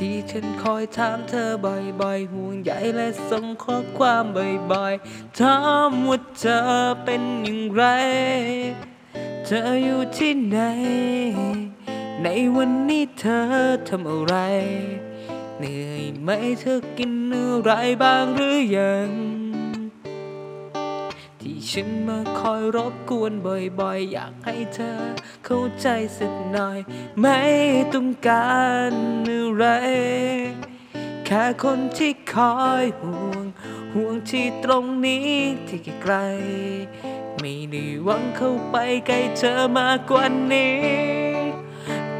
ที่ฉันคอยถามเธอบ่อยๆ ห่วงใยและส่งข้อความบ่อยๆ ถามว่าเธอเป็นอย่างไร เธออยู่ที่ไหน ในวันนี้เธอทำอะไร เหนื่อยไหมเธอกินอะไรบ้างหรือยังที่ฉันมาคอยรบกวนบ่อยๆ อยากให้เธอเข้าใจสักหน่อย ไม่ต้องการ ไร แค่คนที่คอยห่วง ห่วงที่ตรงนี้ที่ไกล ไม่ได้หวังเข้าไปใกล้เธอมากกว่านี้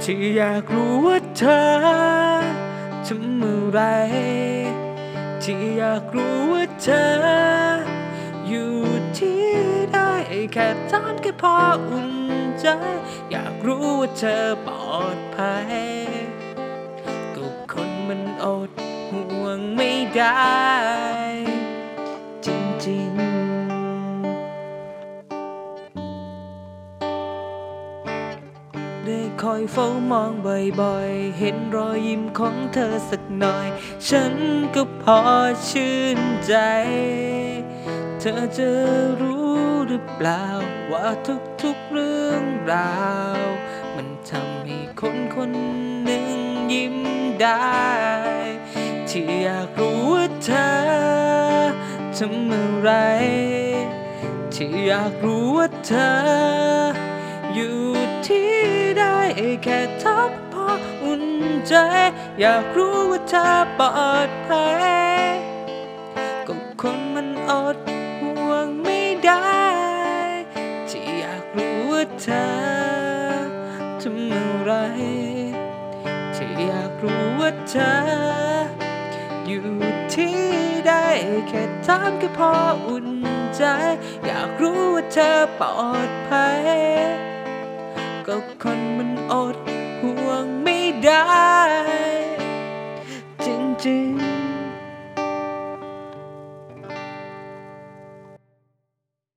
ที่อยากรู้ว่าเธอทำอะไร ที่อยากรู้ว่าเธอ อยู่ที่ใดแค่ถามแค่พออุ่นใจ อยากรู้ว่าเธอปลอดภัย อดห่วงไม่ได้ จริงๆได้คอยเฝ้ามองบ่อยๆ เห็นรอยยิ้มของเธอสักหน่อย ฉันก็พอชื่นใจ เธอจะรู้หรือเปล่า ว่าทุกๆเรื่องราว มันทำให้คนคนหนึ่งยิ้มได้ ที่อยากรู้ว่าเธอทำอะไร ที่อยากรู้ว่าเธอ อยู่ที่ใดแค่ทักพออุ่นใจ อยากรู้ว่าเธอปลอดภัยก็คนมันอดห่วงไม่ได้ ที่อยากรู้ว่าเธอทำอะไร ที่อยากรู้ว่าเธอ อยู่ที่ใดแค่ถามก็พออุ่นใจ อยากรู้ว่าเธอปลอดภัย ก็คนมันอดห่วงไม่ได้